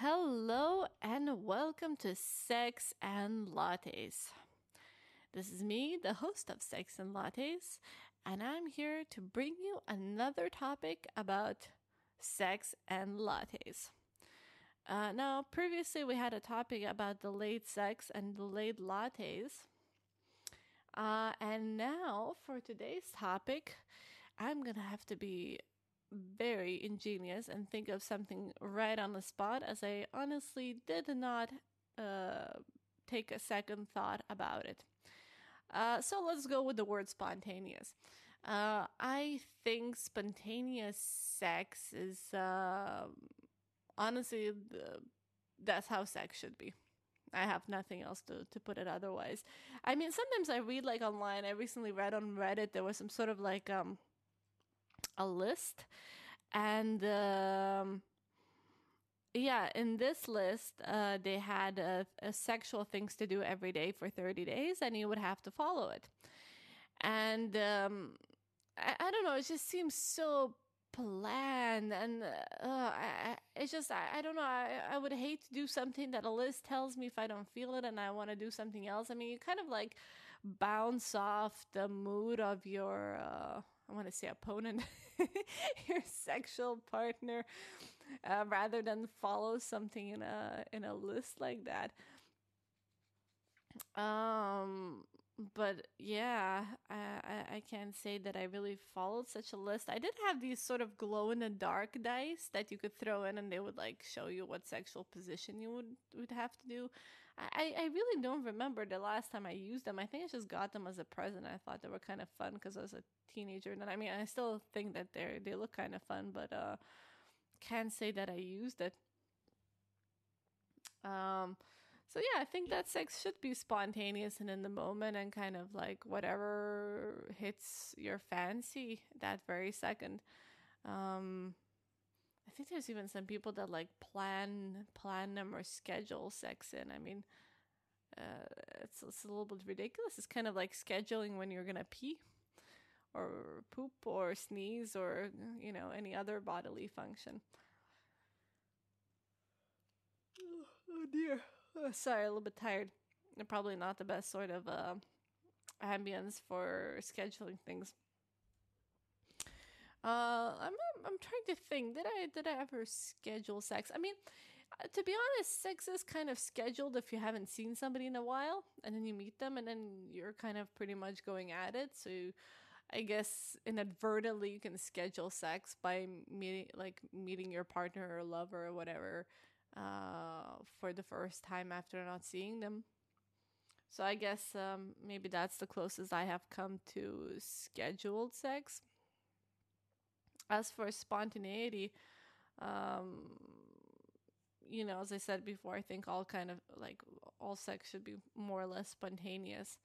Hello and welcome to Sex and Lattes. This is me, the host of Sex and Lattes, and I'm here to bring you another topic about sex and lattes. Uh, now, previously we had a topic about delayed sex and delayed lattes. Uh, and now for today's topic, I'm gonna have to be very ingenious and think of something right on the spot, as I honestly did not uh, take a second thought about it. Uh, so let's go with the word spontaneous. Uh, I think spontaneous sex is uh, honestly the, that's how sex should be. I have nothing else to, to put it otherwise. I mean, sometimes I read like online. I recently read on Reddit there was some sort of like um a list, and um, yeah, in this list, uh, they had uh, sexual things to do every day for 30 days, and you would have to follow it. And um, I, I, don't know, it just seems so bland, and uh, I, it's just, I, I don't know, I, I would hate to do something that a list tells me if I don't feel it and I want to do something else. I mean, you kind of like bounce off the mood of your uh, I want to say opponent, your sexual partner, uh, rather than follow something in a in a list like that. Um, but yeah, I, I can't say that I really followed such a list. I did have these sort of glow in the dark dice that you could throw in, and they would like show you what sexual position you would would have to do. I I really don't remember the last time I used them. I think I just got them as a present. I thought they were kind of fun because I was a teenager, and I mean I still think that they they look kind of fun, but uh, can't say that I used it. Um so yeah, I think that sex should be spontaneous and in the moment and kind of like whatever hits your fancy that very second. Um, I think there's even some people that like plan plan them or schedule sex in. I mean, uh, it's, it's a little bit ridiculous. It's kind of like scheduling when you're gonna pee or poop or sneeze or you know any other bodily function. Oh dear. Sorry, a little bit tired. Probably not the best sort of uh, ambience for scheduling things. Uh, I'm I'm trying to think. Did I did I ever schedule sex? I mean, uh, to be honest, sex is kind of scheduled if you haven't seen somebody in a while, and then you meet them, and then you're kind of pretty much going at it. So, I guess inadvertently you can schedule sex by meeting like meeting your partner or lover or whatever uh, for the first time after not seeing them. So I guess um, maybe that's the closest I have come to scheduled sex. As for spontaneity, um, you know, as I said before, I think all kind of like all sex should be more or less spontaneous,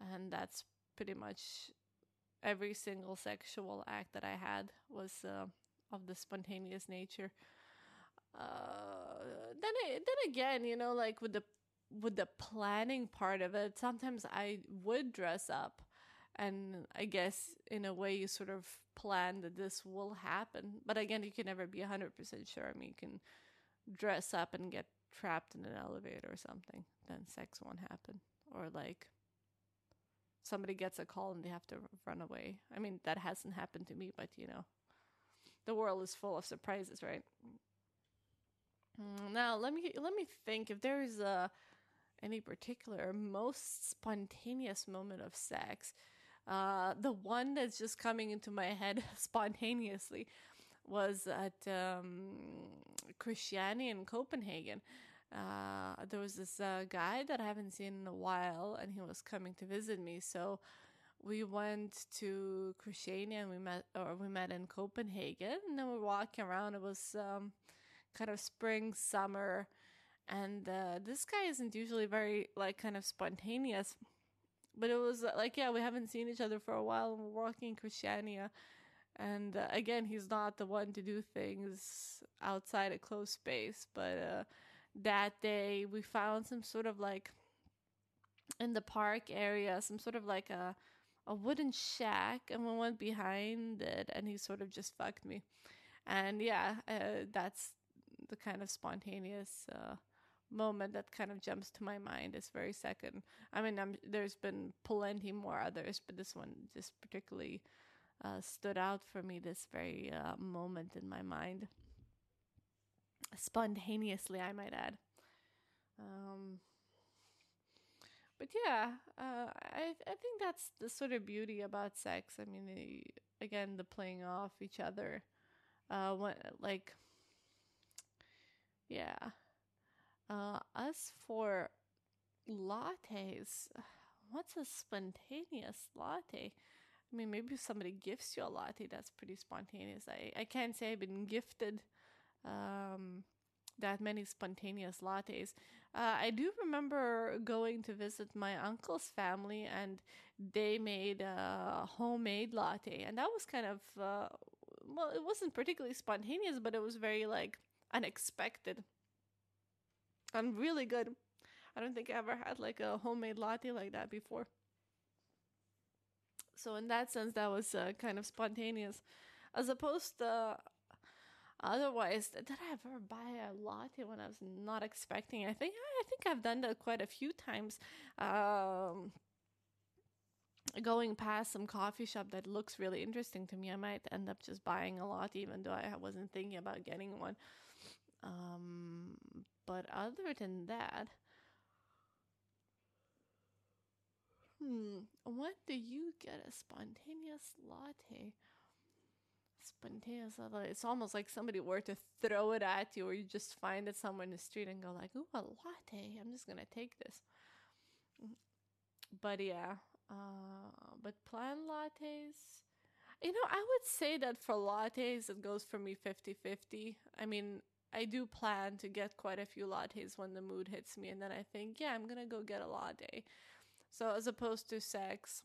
and that's pretty much every single sexual act that I had was uh, of the spontaneous nature. Uh, then then again, you know, like with the with the planning part of it, sometimes I would dress up, and I guess in a way you sort of plan that this will happen. But again, you can never be hundred percent sure. I mean, you can dress up and get trapped in an elevator or something, then sex won't happen, or like somebody gets a call and they have to run away. I mean, that hasn't happened to me, but you know, the world is full of surprises, right? Mm, now let me let me think if there is a any particular most spontaneous moment of sex. Uh, the one that's just coming into my head spontaneously was at um, Christiania in Copenhagen. Uh, there was this uh, guy that I haven't seen in a while, and he was coming to visit me. So we went to Christiania and we met, or we met in Copenhagen, and then we were walking around. It was um, kind of spring, summer. And uh, this guy isn't usually very, like, kind of spontaneous. But it was like, yeah, we haven't seen each other for a while. And we're walking in Christiania. And uh, again, he's not the one to do things outside a closed space. But uh, that day, we found some sort of like in the park area, some sort of like a a wooden shack, and we went behind it, and he sort of just fucked me. And yeah, uh, that's the kind of spontaneous uh, moment that kind of jumps to my mind is very second. I mean, I'm, there's been plenty more others, but this one just particularly uh, stood out for me. This very uh, moment in my mind, spontaneously, I might add. Um, but yeah, uh, I I think that's the sort of beauty about sex. I mean, the, again, the playing off each other. Uh, what like, yeah. Uh, as for lattes, what's a spontaneous latte? I mean, maybe if somebody gifts you a latte, that's pretty spontaneous. I, I can't say I've been gifted um, that many spontaneous lattes. Uh, I do remember going to visit my uncle's family, and they made a homemade latte, and that was kind of uh, well, it wasn't particularly spontaneous, but it was very like unexpected and really good. I don't think I ever had like a homemade latte like that before. So in that sense, that was uh, kind of spontaneous, as opposed to Otherwise, did I ever buy a latte when I was not expecting? I think I think I've done that quite a few times. Um, going past some coffee shop that looks really interesting to me, I might end up just buying a latte, even though I wasn't thinking about getting one. Um, but other than that, hmm, what do you get a spontaneous latte? spontaneous. latte. It's almost like somebody were to throw it at you, or you just find it somewhere in the street and go like, "Ooh, a latte! I'm just gonna take this." But yeah, uh, but plant lattes. You know, I would say that for lattes, it goes for me 50 50. I mean, I do plan to get quite a few lattes when the mood hits me, and then I think, yeah, I'm gonna go get a latte. So, as opposed to sex,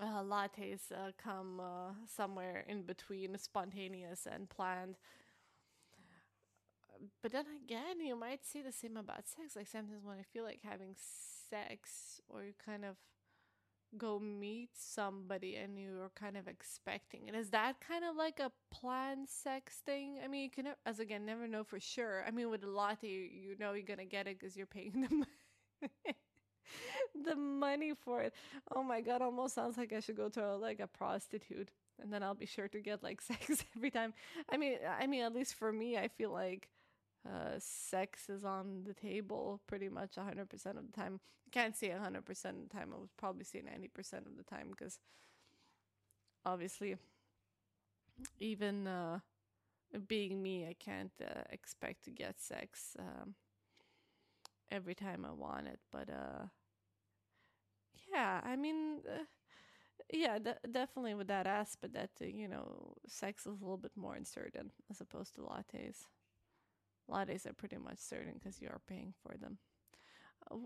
uh, lattes uh, come uh, somewhere in between spontaneous and planned. But then again, you might say the same about sex. Like sometimes when I feel like having sex, or you kind of go meet somebody and you're kind of expecting it. Is that kind of like a planned sex thing? I mean, you can, as again, never know for sure. I mean, with a latte, you know you're gonna get it because you're paying them. the money for it. Oh my god, almost sounds like I should go to a, like a prostitute and then I'll be sure to get like sex every time. I mean, I mean at least for me, I feel like uh, sex is on the table pretty much 100% of the time. I can't say 100% of the time. I would probably say 90% of the time because obviously even uh, being me, I can't uh, expect to get sex um, every time I want it. But uh, yeah, I mean, uh, yeah, de- definitely with that aspect that uh, you know, sex is a little bit more uncertain as opposed to lattes. Lattes are pretty much certain because you are paying for them. Uh,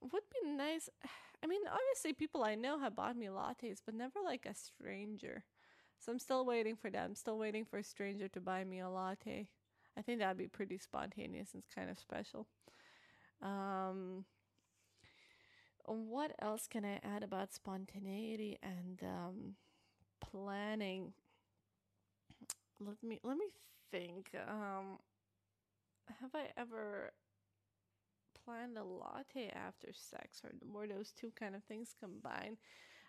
would be nice. I mean, obviously, people I know have bought me lattes, but never like a stranger. So I'm still waiting for that. I'm still waiting for a stranger to buy me a latte. I think that'd be pretty spontaneous and kind of special. Um, what else can I add about spontaneity and um, planning? Let me let me think. Um, have I ever planned a latte after sex, or were those two kind of things combined?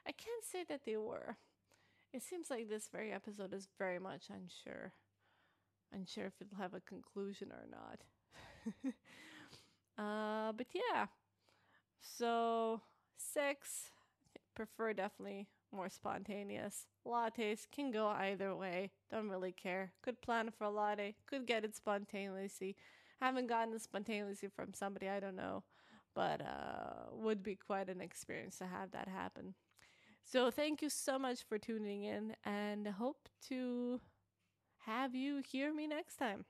I can't say that they were. It seems like this very episode is very much unsure. Unsure if it'll have a conclusion or not. uh, but yeah, so, sex, prefer definitely more spontaneous. Lattes can go either way. Don't really care. Could plan for a latte, could get it spontaneously. Haven't gotten spontaneously from somebody, I don't know. But uh, would be quite an experience to have that happen. So, thank you so much for tuning in and hope to have you hear me next time.